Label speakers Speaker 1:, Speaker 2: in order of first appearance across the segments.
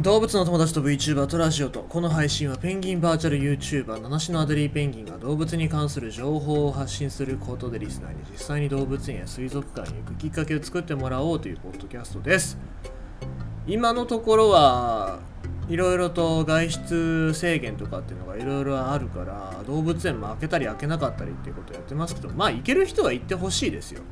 Speaker 1: 動物の友達と VTuber とラジオとこの配信はペンギンバーチャル YouTuber 七種のアデリーペンギンが動物に関する情報を発信することでリスナーに実際に動物園や水族館に行くきっかけを作ってもらおうというポッドキャストです。今のところはいろいろと外出制限とかっていうのがいろいろあるから動物園も開けたり開けなかったりっていうことをやってますけどまあ行ける人は行ってほしいですよ。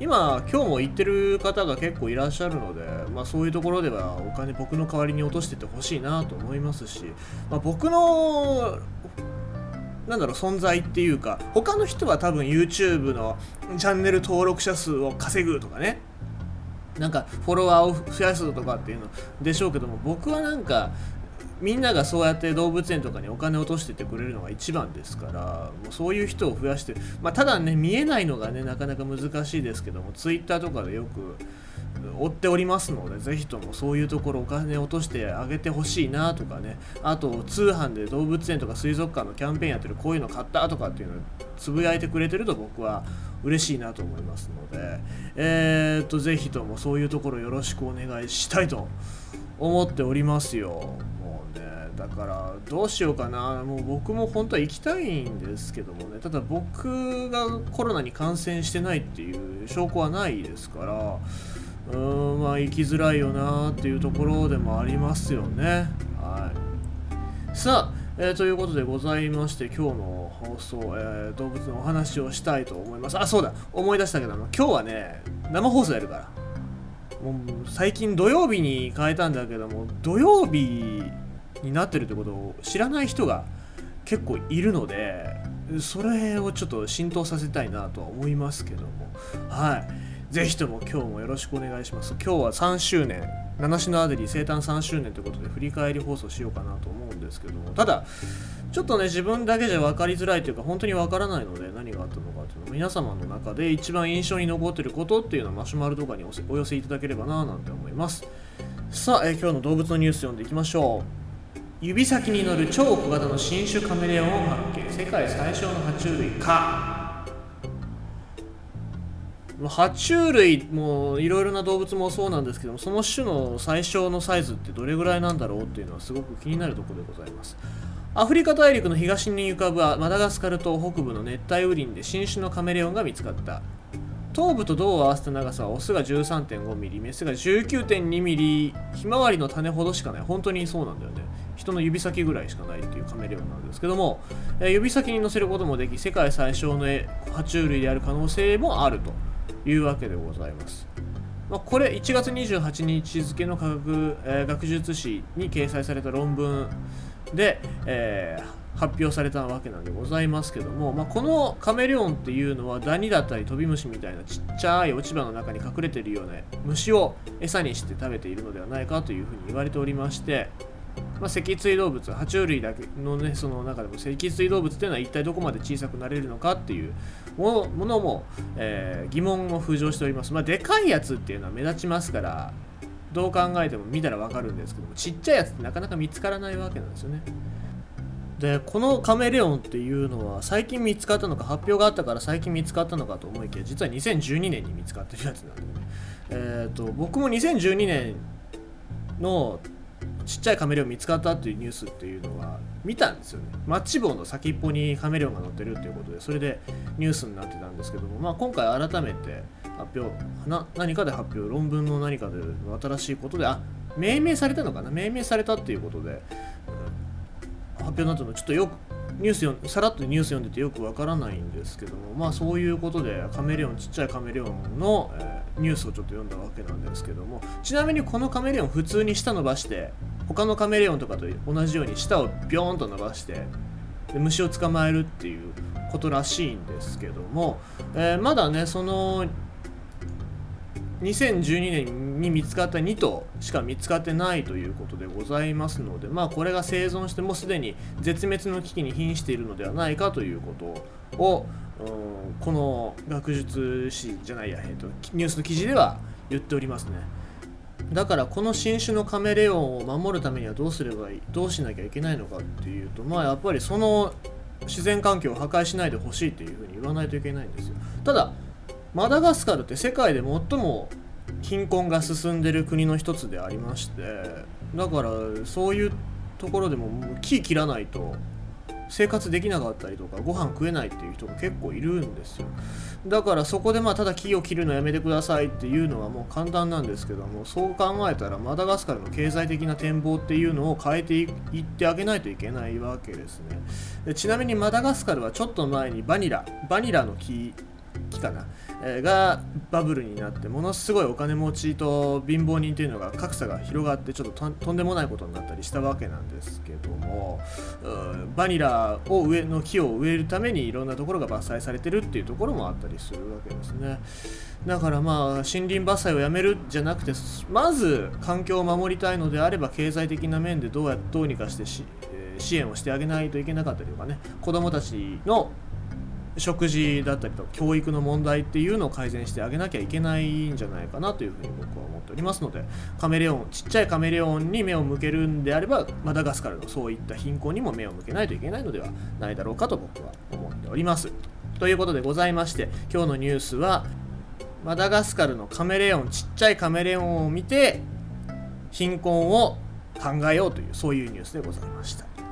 Speaker 1: 今今日も行ってる方が結構いらっしゃるので、まあ、そういうところではお金僕の代わりに落としててほしいなと思いますし、まあ、僕のなんだろう存在っていうか他の人は多分 YouTube のチャンネル登録者数を稼ぐとかねなんかフォロワーを増やすとかっていうのでしょうけども僕はなんかみんながそうやって動物園とかにお金を落としててくれるのが一番ですからもうそういう人を増やして、まあ、ただね見えないのがねなかなか難しいですけども Twitter とかでよく追っておりますのでぜひともそういうところお金落としてあげてほしいなとかねあと通販で動物園とか水族館のキャンペーンやってるこういうの買ったとかっていうのをつぶやいてくれてると僕は嬉しいなと思いますのでえー、っとぜひともそういうところよろしくお願いしたいと思っておりますよ。だからどうしようかな。もう僕も本当は行きたいんですけどもね。ただ僕がコロナに感染してないっていう証拠はないですからうーんまあ行きづらいよなっていうところでもありますよね。はい。さあえー、ということでございまして今日の放送、えー、動物のお話をしたいと思います。あそうだ。思い出したけども今日はね生放送やるから。もう最近土曜日に変えたんだけども土曜日になってるってことを知らない人が結構いるのでそれをちょっと浸透させたいなとは思いますけども。はい。ぜひとも今日もよろしくお願いします。今日は3周年。七種のアデリー生誕3周年ということで振り返り放送しようかなと思うんですけども。ただちょっとね自分だけじゃ分かりづらいというか本当に分からないので何があったのかというの皆様の中で一番印象に残ってることっていうのはマシュマロとかにお寄せいただければななんて思います。さあ、え、今日の動物のニュース読んでいきましょう。指先に乗る超小型の新種カメレオンを発見。世界最小の爬虫類か。爬虫類もいろいろな動物もそうなんですけどもその種の最小のサイズってどれぐらいなんだろうっていうのはすごく気になるところでございます。アフリカ大陸の東に浮かぶマダガスカル島北部の熱帯雨林で新種のカメレオンが見つかった。頭部と胴を合わせた長さはオスが 13.5mm メスが 19.2mm ひまわりの種ほどしかない。本当にそうなんだよね。人の指先ぐらいしかないっていうカメレオンなんですけども、えー、指先に乗せることもでき世界最小の爬虫類である可能性もあるというわけでございます、まあ、これ1月28日付の科学、えー、学術誌に掲載された論文で、えー発表されたわけなんでございますけども、まあ、このカメレオンっていうのはダニだったりトビムシみたいなちっちゃい落ち葉の中に隠れているような虫を餌にして食べているのではないかというふうに言われておりましてまあ、脊椎動物爬虫類だけのねその中でも脊椎動物っていうのは一体どこまで小さくなれるのかっていうものも、えー、疑問を浮上しております、まあ、でかいやつっていうのは目立ちますからどう考えても見たら分かるんですけどもちっちゃいやつってなかなか見つからないわけなんですよね。でこのカメレオンっていうのは最近見つかったのか発表があったから最近見つかったのかと思いきや実は2012年に見つかってるやつなんでね。えっ、ー、と僕も2012年のちっちゃいカメレオン見つかったっていうニュースっていうのは見たんですよね。マッチ棒の先っぽにカメレオンが乗ってるっていうことで、それでニュースになってたんですけども、まあ、今回改めて発表な、何かで発表、論文の何かで新しいことで、あ命名されたのかな？命名されたっていうことで、発表になったのちょっとよくニュース読んさらっとニュース読んでてよくわからないんですけどもまあそういうことでカメレオンちっちゃいカメレオンの、えー、ニュースをちょっと読んだわけなんですけどもちなみにこのカメレオン普通に舌伸ばして他のカメレオンとかと同じように舌をビョーンと伸ばしてで虫を捕まえるっていうことらしいんですけども、えー、まだねその2012年に見つかった2頭しか見つかってないということでございますので、まあ、これが生存してもすでに絶滅の危機に瀕しているのではないかということを、この学術誌じゃないや、えーと、ニュースの記事では言っておりますね。だからこの新種のカメレオンを守るためにはどうすればいいどうしなきゃいけないのかっていうとまあやっぱりその自然環境を破壊しないでほしいっていうふうに言わないといけないんですよ。ただマダガスカルって世界で最も貧困が進んでる国の一つでありましてだからそういうところでも木切らないと生活できなかったりとかご飯食えないっていう人が結構いるんですよ。だからそこでまあただ木を切るのやめてくださいっていうのはもう簡単なんですけどもそう考えたらマダガスカルの経済的な展望っていうのを変えていってあげないといけないわけですね。でちなみにマダガスカルはちょっと前にバニラバニラの木かな、えーがバブルになってものすごいお金持ちと貧乏人っていうのが格差が広がってちょっととんでもないことになったりしたわけなんですけどもバニラを植えの木を植えるためにいろんなところが伐採されてるっていうところもあったりするわけですね。だからまあ森林伐採をやめるじゃなくてまず環境を守りたいのであれば経済的な面でどうやどうにかしてし、支援をしてあげないといけなかったりとかね子どもたちの食事だったりとか教育の問題っていうのを改善してあげなきゃいけないんじゃないかなというふうに僕は思っておりますのでカメレオンちっちゃいカメレオンに目を向けるんであればマダガスカルのそういった貧困にも目を向けないといけないのではないだろうかと僕は思っております。ということでございまして今日のニュースはマダガスカルのカメレオンちっちゃいカメレオンを見て貧困を考えようというそういうニュースでございました。